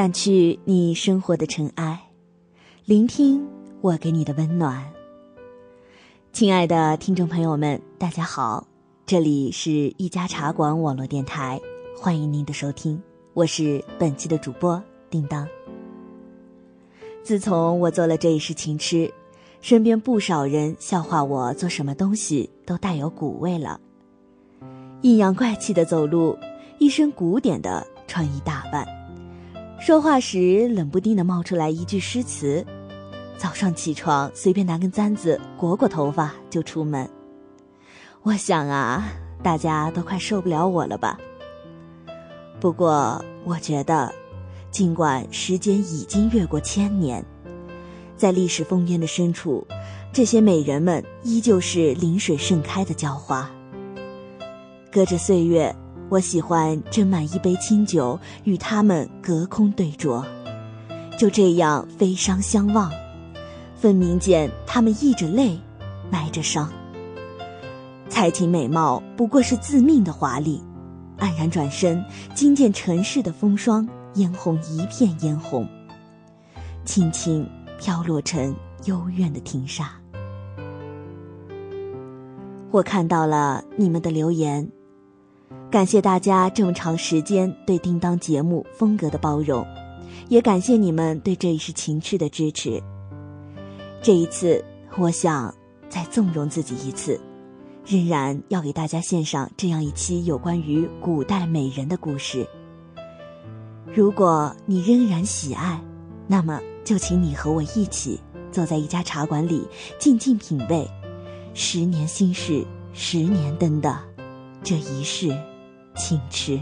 掸去你生活的尘埃，聆听我给你的温暖。亲爱的听众朋友们，大家好，这里是一家茶馆网络电台，欢迎您的收听，我是本期的主播叮当。自从我做了这一世情痴，身边不少人笑话我做什么东西都带有古味了，阴阳怪气的走路，一身古典的穿衣打扮。说话时冷不丁的冒出来一句诗词，早上起床随便拿根簪子裹裹头发就出门。我想啊，大家都快受不了我了吧？不过我觉得，尽管时间已经越过千年，在历史烽烟的深处，这些美人们依旧是临水盛开的娇花。隔着岁月。我喜欢斟满一杯清酒，与他们隔空对酌，就这样飞觞相望，分明见他们溢着泪，埋着伤。才情美貌不过是自命的华丽，黯然转身，惊见尘世的风霜，嫣红一片嫣红，轻轻飘落成幽怨的庭纱。我看到了你们的留言。感谢大家这么长时间对叮当节目风格的包容，也感谢你们对这一世情趣的支持。这一次，我想再纵容自己一次，仍然要给大家献上这样一期有关于古代美人的故事。如果你仍然喜爱，那么就请你和我一起坐在一家茶馆里，静静品味“十年心事，十年灯”的这一世。请吃。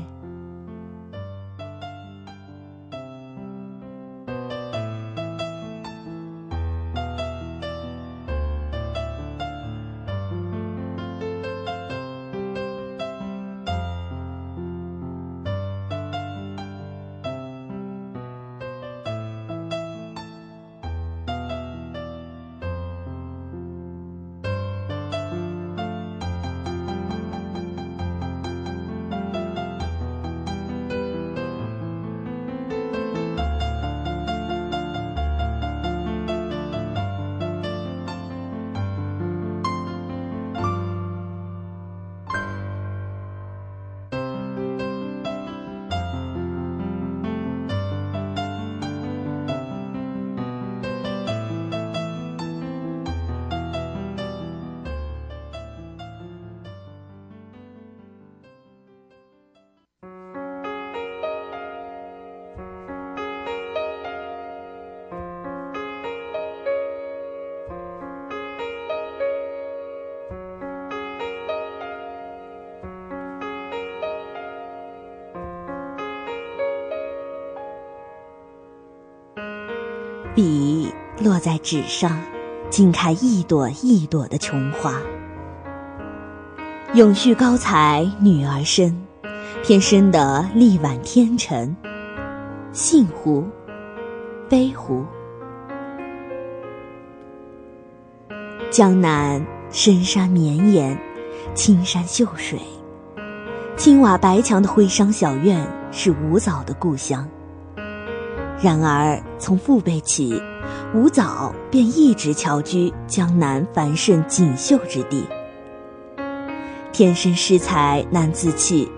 笔落在纸上，惊开一朵一朵的琼花。永续高才女儿身，偏生得力挽天成。幸乎？悲乎？江南深山绵延，青山秀水，青瓦白墙的徽商小院是吴藻的故乡。然而，从父辈起，吴藻便一直侨居江南繁盛锦绣之地。天生诗才难自弃，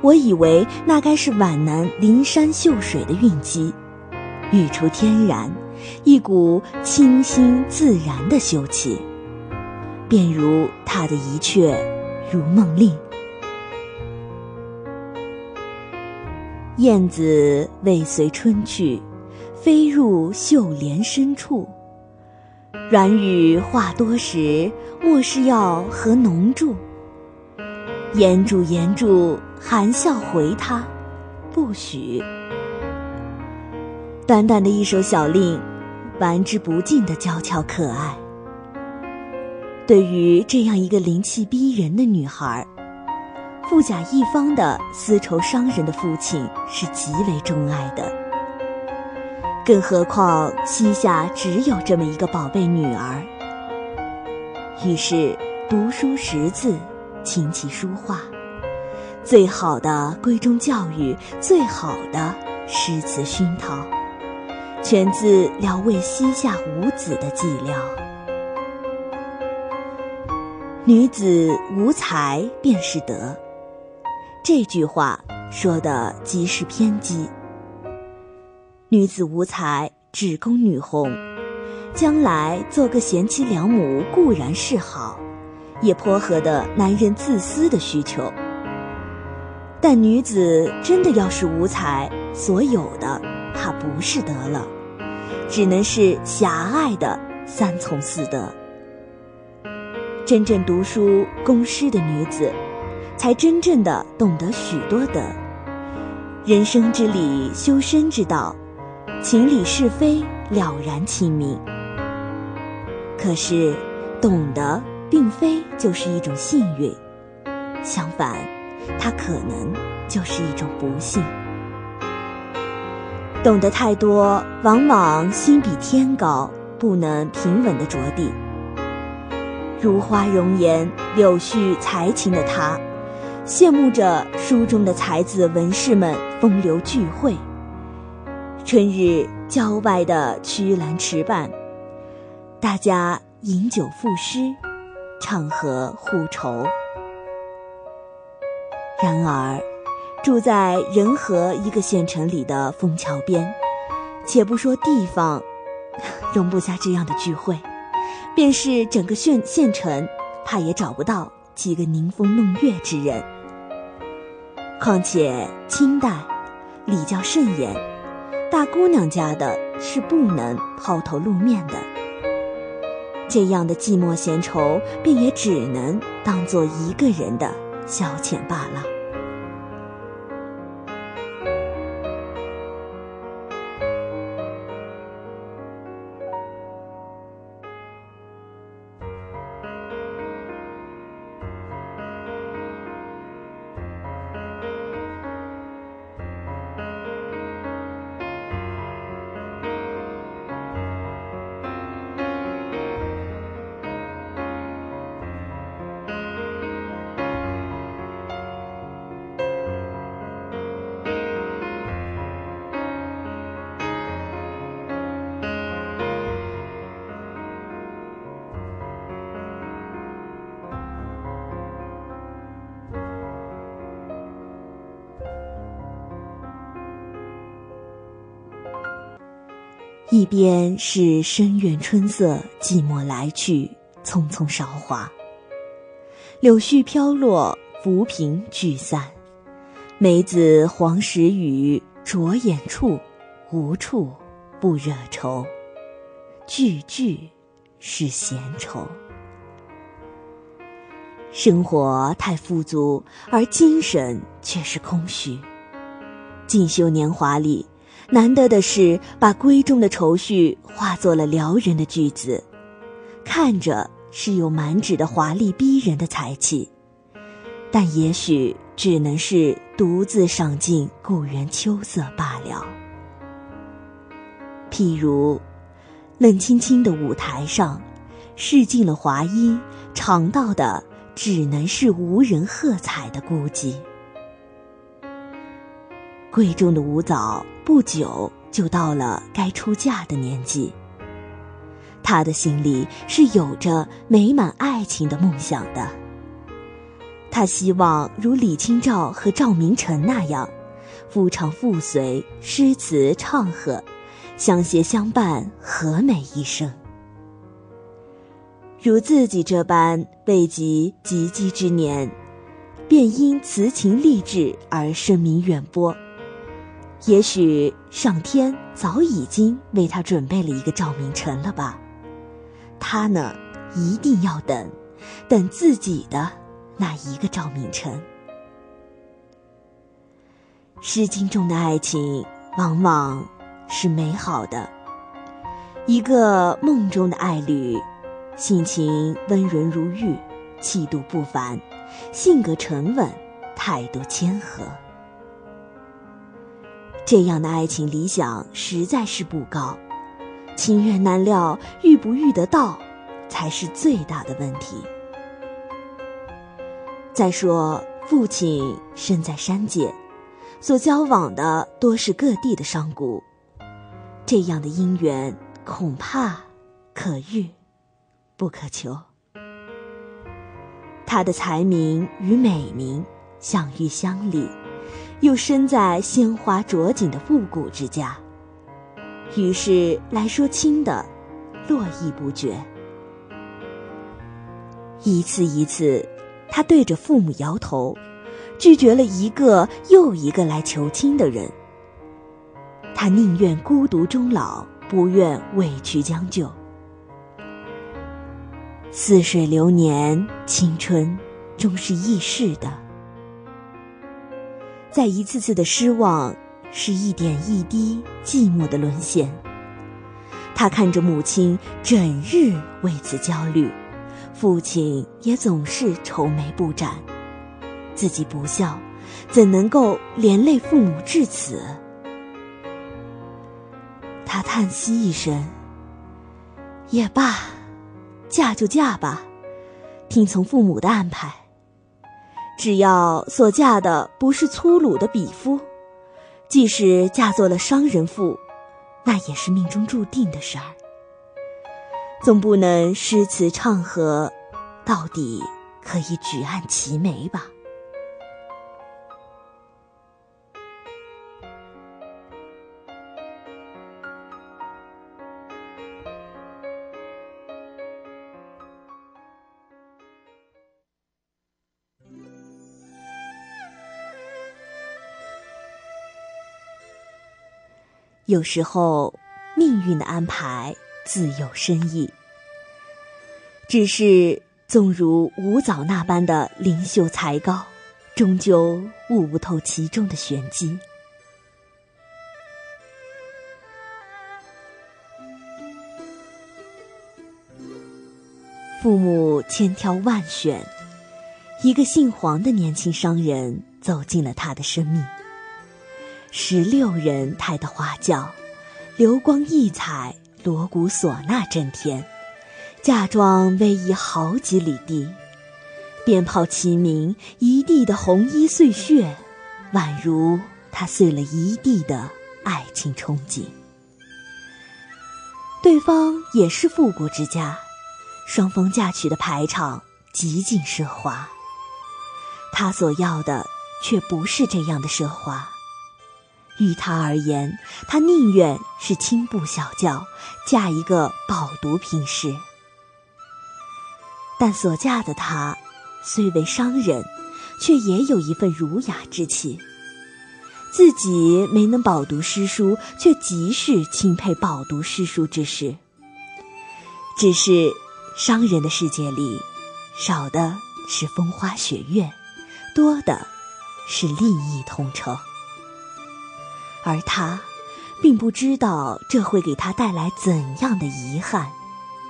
我以为那该是皖南灵山秀水的韵机，语出天然，一股清新自然的秀气，便如他的一阙《如梦令》。燕子未随春去，飞入绣帘深处。软语话多时，莫是要和浓住。言住言住，含笑回他，不许。淡淡的一首小令，玩之不尽的娇俏可爱。对于这样一个灵气逼人的女孩。富甲一方的丝绸商人的父亲是极为钟爱的，更何况膝下只有这么一个宝贝女儿。于是读书识字，琴棋书画，最好的闺中教育，最好的诗词熏陶，全自聊为膝下无子的寂寥。女子无才便是德，这句话说的极是偏激。女子无才只供女红，将来做个贤妻良母固然是好，也颇合的男人自私的需求。但女子真的要是无才，所有的怕不是德了，只能是狭隘的三从四德。真正读书工诗的女子，才真正的懂得许多德。人生之理，修身之道，情理是非了然清明。可是，懂得并非就是一种幸运，相反，它可能就是一种不幸。懂得太多，往往心比天高，不能平稳的着地。如花容颜、柳絮才情的他，羡慕着书中的才子文士们风流聚会。春日郊外的曲栏池畔，大家饮酒赋诗，唱和互酬。然而，住在仁和一个县城里的枫桥边，且不说地方，容不下这样的聚会。便是整个县县城，怕也找不到几个宁风弄月之人。况且清代礼教甚严，大姑娘家的是不能抛头露面的。这样的寂寞闲愁，便也只能当做一个人的消遣罢了。一边是深院春色，寂寞来去，匆匆韶华。柳絮飘落，浮萍聚散，梅子黄时雨，着眼处，无处不惹愁。句句是闲愁。生活太富足，而精神却是空虚。进修年华里。难得的是，把闺中的愁绪化作了撩人的句子，看着是有满纸的华丽逼人的才气，但也许只能是独自赏尽故园秋色罢了。譬如，冷清清的舞台上，试尽了华衣，尝到的只能是无人喝彩的孤寂。贵重的舞蹈不久就到了该出嫁的年纪。他的心里是有着美满爱情的梦想的。他希望如李清照和赵明诚那样，夫唱妇随，诗词唱和，相携相伴，和美一生。如自己这般未及及笄之年，便因词情励志而声名远播。也许上天早已经为他准备了一个赵明诚了吧？他呢，一定要等，等自己的那一个赵明诚。《诗经》中的爱情往往是美好的，一个梦中的爱侣，性情温润如玉，气度不凡，性格沉稳，态度谦和。这样的爱情理想实在是不高，情缘难料，遇不遇得到，才是最大的问题。再说，父亲身在山间，所交往的多是各地的商贾，这样的姻缘恐怕可遇不可求。他的才名与美名享誉乡里，又身在鲜花着锦的复古之家，于是来说亲的络绎不绝。一次一次，他对着父母摇头，拒绝了一个又一个来求亲的人。他宁愿孤独终老，不愿委屈将就。似水流年，青春终是易逝的。在一次次的失望，是一点一滴寂寞的沦陷。他看着母亲整日为此焦虑。父亲也总是愁眉不展，自己不孝，怎能够连累父母至此？他叹息一声：“也罢，嫁就嫁吧，听从父母的安排。只要所嫁的不是粗鲁的鄙夫，即使嫁做了商人妇，那也是命中注定的事儿。”总不能诗词唱和，到底可以举案齐眉吧？有时候，命运的安排。自有深意，只是纵如吴藻那般的灵秀才高，终究悟不透其中的玄机。父母千挑万选，一个姓黄的年轻商人走进了他的生命。十六人抬的花轿，流光溢彩。锣鼓唢呐震天，嫁妆逶迤好几里地，鞭炮齐鸣，一地的红衣碎屑，宛如他碎了一地的爱情憧憬。对方也是富国之家，双方嫁娶的排场极尽奢华，他所要的却不是这样的奢华。于他而言，他宁愿是轻步小轿，嫁一个饱读平士。但所嫁的他，虽为商人，却也有一份儒雅之气。自己没能饱读诗书，却极是钦佩饱读诗书之士。只是，商人的世界里，少的是风花雪月，多的是利益同城。而他，并不知道这会给他带来怎样的遗憾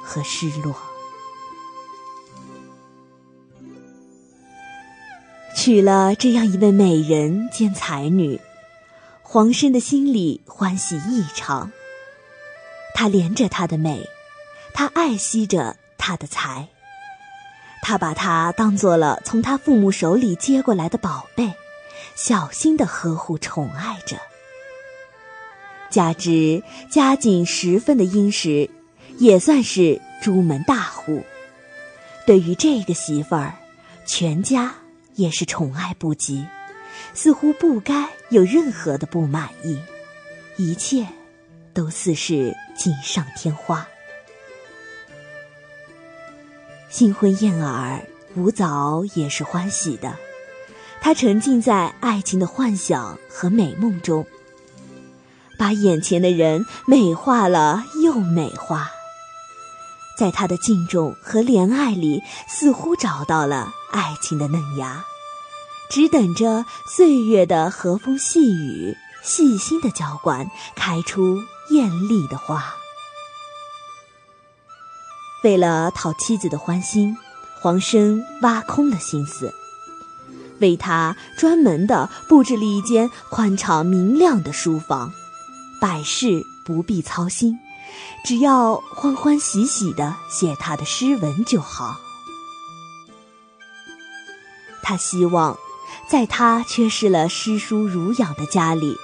和失落。娶了这样一位美人兼才女，黄生的心里欢喜异常。他怜着她的美，他爱惜着她的才，他把她当做了从他父母手里接过来的宝贝，小心的呵护宠爱着。加之家境十分的殷实，也算是朱门大户。对于这个媳妇儿，全家也是宠爱不及，似乎不该有任何的不满意，一切都似是锦上添花。新婚燕尔，吴藻也是欢喜的，他沉浸在爱情的幻想和美梦中。把眼前的人美化了又美化，在他的敬重和怜爱里，似乎找到了爱情的嫩芽，只等着岁月的和风细雨、细心的浇灌，开出艳丽的花。为了讨妻子的欢心，黄生挖空了心思，为他专门的布置了一间宽敞明亮的书房。百事不必操心，只要欢欢喜喜的写他的诗文就好。他希望在他缺失了诗书儒养的家里，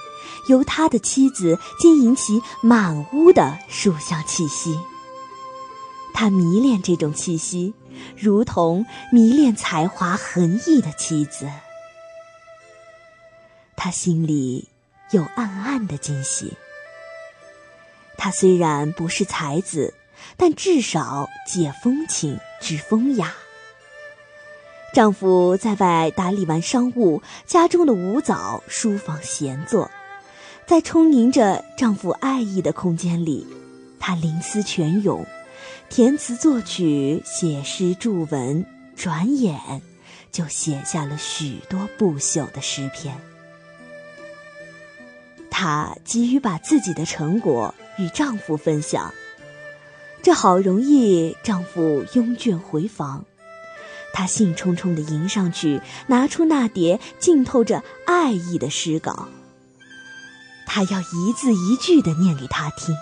由他的妻子经营起满屋的书香气息。他迷恋这种气息，如同迷恋才华横溢的妻子。他心里有暗暗的惊喜。他虽然不是才子，但至少解风情、知风雅。丈夫在外打理完商务，家中的五早书房闲坐，在充盈着丈夫爱意的空间里，她灵思泉涌，填词作曲，写诗著文，转眼就写下了许多不朽的诗篇。她急于把自己的成果与丈夫分享，这好容易，丈夫拥卷回房。他兴冲冲地迎上去，拿出那叠浸透着爱意的诗稿。他要一字一句地念给他听。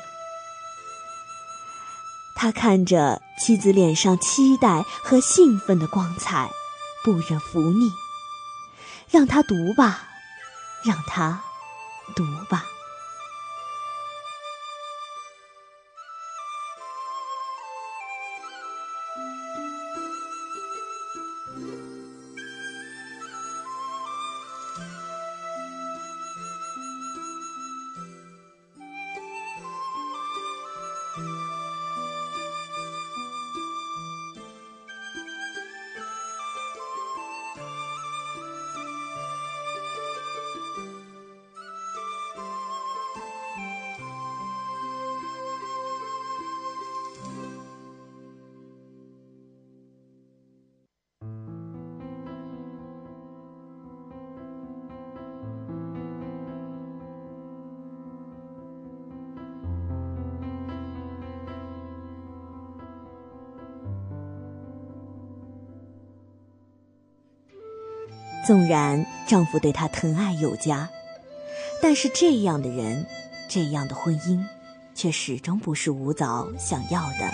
他看着妻子脸上期待和兴奋的光彩，不忍拂逆。让他读吧，让他读吧。纵然丈夫对她疼爱有加，但是这样的人，这样的婚姻，却始终不是吴藻想要的。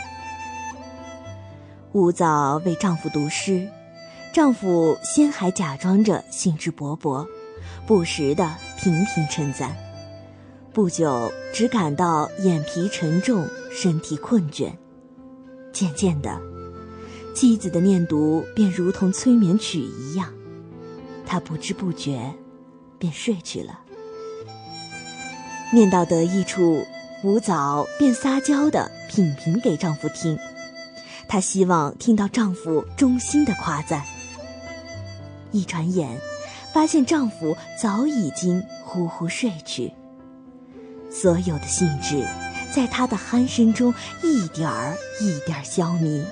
吴藻为丈夫读诗，丈夫先还假装着兴致勃勃，不时的频频称赞，不久只感到眼皮沉重，身体困倦，渐渐的，妻子的念读便如同催眠曲一样。她不知不觉，便睡去了。念到得意处，吴藻便撒娇的品评给丈夫听。她希望听到丈夫衷心的夸赞。一转眼，发现丈夫早已经呼呼睡去。所有的兴致，在她的鼾声中一点儿一点儿消弭，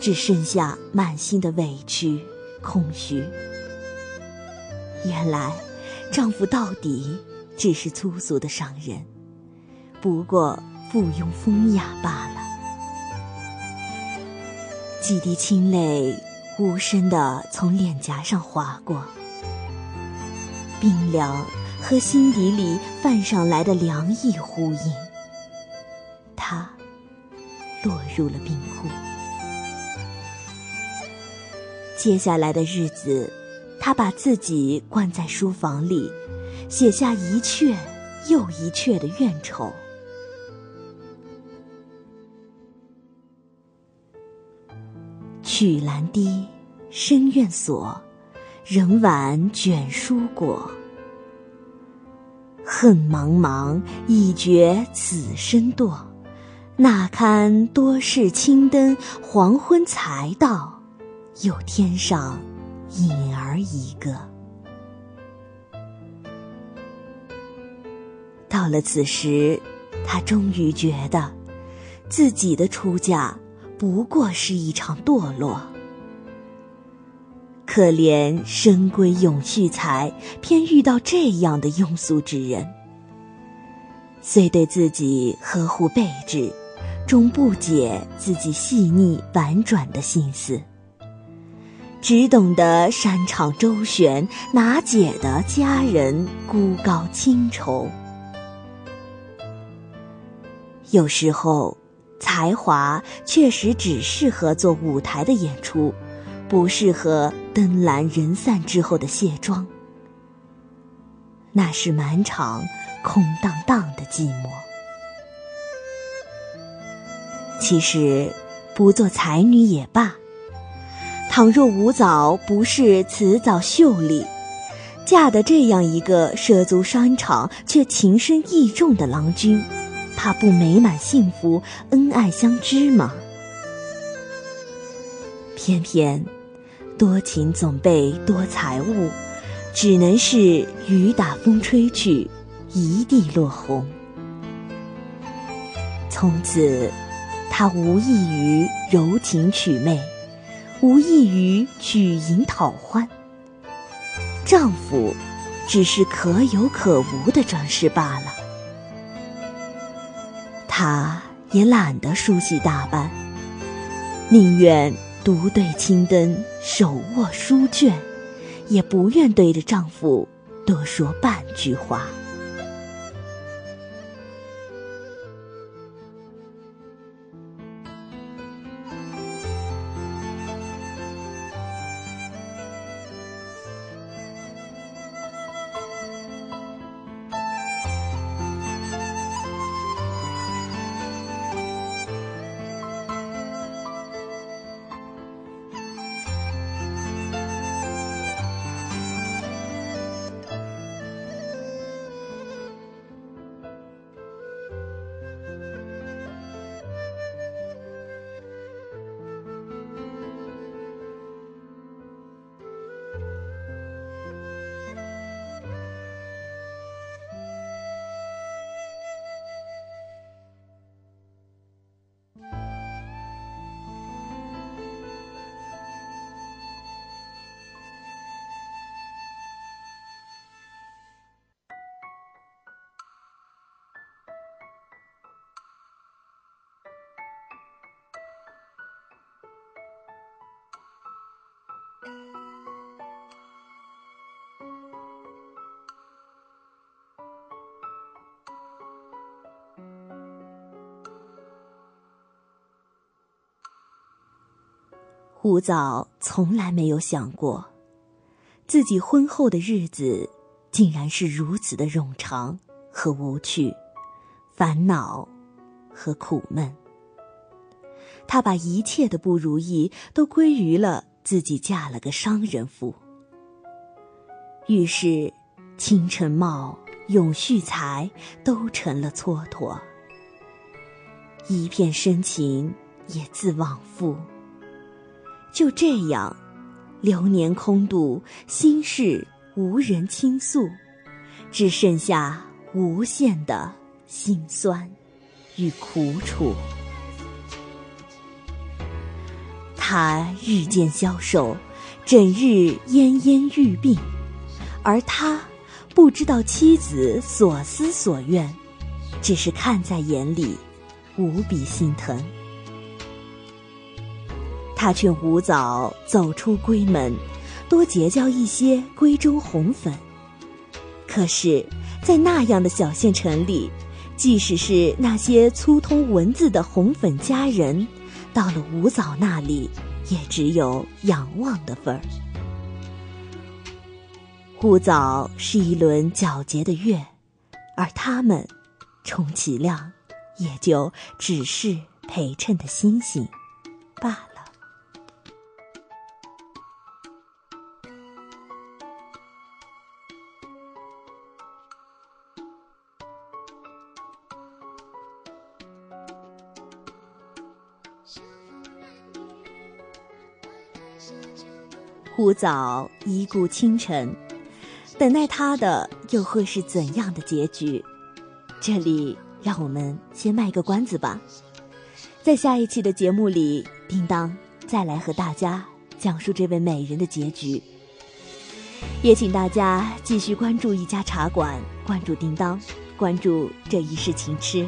只剩下满心的委屈、空虚。原来，丈夫到底只是粗俗的商人，不过附庸风雅罢了。几滴清泪无声的从脸颊上划过，冰凉和心底里泛上来的凉意呼应，她落入了冰窟。接下来的日子。他把自己关在书房里，写下一阙又一阙的怨愁。曲阑低，深院锁，人晚卷书果。恨茫茫，已觉此身堕。那堪多事青灯，黄昏才到，又添上。颖儿一个，到了此时，他终于觉得，自己的出嫁不过是一场堕落。可怜深闺永续才，偏遇到这样的庸俗之人。虽对自己呵护备至，终不解自己细腻婉转的心思。只懂得山场周旋，哪解得佳人孤高清愁？有时候，才华确实只适合做舞台的演出，不适合灯阑人散之后的卸妆，那是满场空荡荡的寂寞。其实，不做才女也罢。倘若吴藻不是辞藻秀丽，嫁的这样一个涉足商场却情深意重的郎君，怕不美满幸福、恩爱相知吗？偏偏多情总被多财物，只能是雨打风吹去，一地落红。从此，他无异于柔情曲媚。无异于举银讨欢，丈夫只是可有可无的装饰罢了。她也懒得梳洗打扮，宁愿独对青灯，手握书卷，也不愿对着丈夫多说半句话。吴藻从来没有想过，自己婚后的日子竟然是如此的冗长和无趣，烦恼和苦闷。他把一切的不如意都归于了自己嫁了个商人妇。于是，清晨貌、永续才都成了蹉跎，一片深情也自往复。就这样，流年空度，心事无人倾诉，只剩下无限的心酸与苦楚。他日渐消瘦，整日奄奄欲病，而他不知道妻子所思所愿，只是看在眼里，无比心疼。他劝吴藻走出闺门，多结交一些闺中红粉。可是，在那样的小县城里，即使是那些粗通文字的红粉佳人，到了吴藻那里，也只有仰望的份儿。吴藻是一轮皎洁的月，而他们，充其量，也就只是陪衬的星星罢了。枯早一顾清晨，等待他的又会是怎样的结局？这里让我们先卖个关子吧，在下一期的节目里，叮当再来和大家讲述这位美人的结局。也请大家继续关注一家茶馆，关注叮当，关注这一世情痴。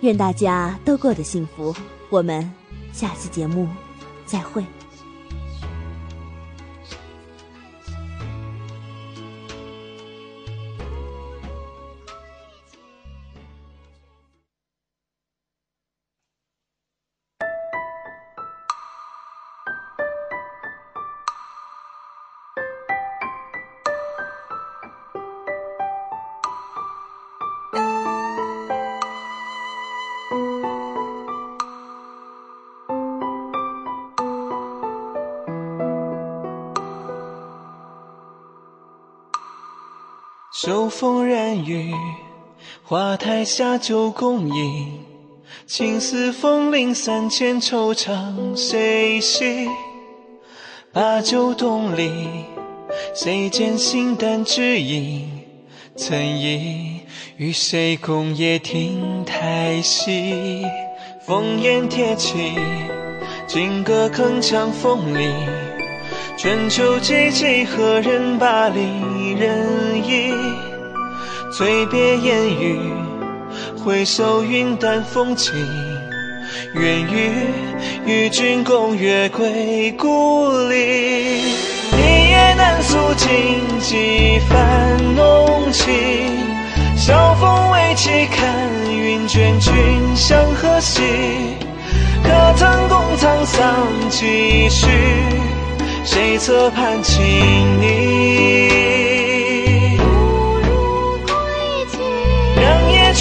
愿大家都过得幸福，我们下期节目再会。下酒共饮。青丝风铃三千，惆怅谁系？把酒东篱，谁见心淡知音？曾忆与谁共夜听台戏？烽烟铁骑，金戈铿锵风里。春秋寂寂，何人把离人忆？醉别烟雨，回首云淡风轻。愿与与君共月归故里。一夜难诉尽几番浓情。晓风未起，看云卷，君向何兮？可曾共沧桑几许？谁侧畔轻昵？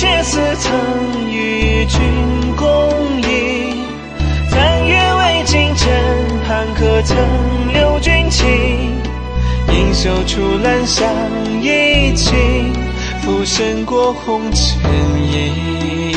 却似曾与君共饮。残月未尽，枕畔可曾留君情？盈袖处，兰香已尽，浮生过红尘影。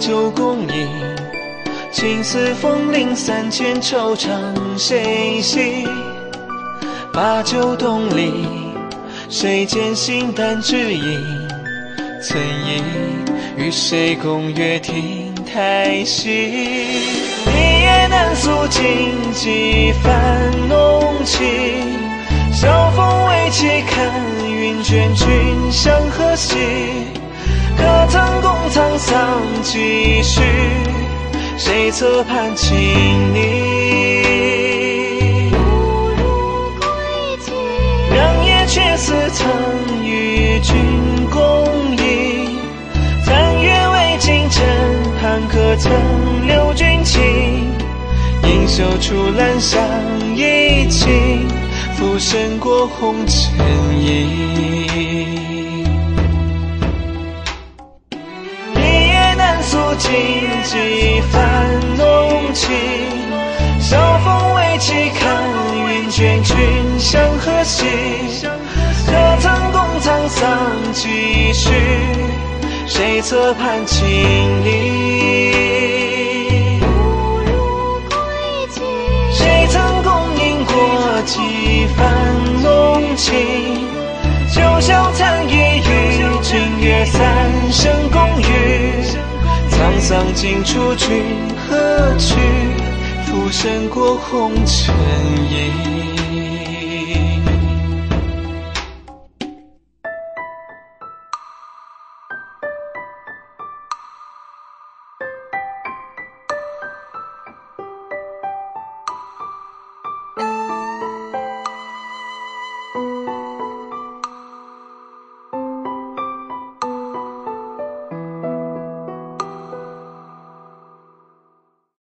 酒共饮。青丝风铃三千，惆怅谁系？把酒东篱，谁见心淡知音？曾忆与谁共月听台戏？一夜难诉尽几番浓情。晓风未起，看。云卷，君向何兮？可曾共沧桑几许？谁侧畔轻昵？良夜却似曾与君共饮。残月未尽，枕畔可曾留君情？盈袖处，兰香已尽。浮生过红尘影，尽几番浓情。晓风未起，看云卷，君向何兮？可曾共沧桑几许？谁侧畔轻吟？谁曾共饮过？几番浓情，九霄残夜与君月三生共语。沧桑尽处，君何去？浮生过红尘影。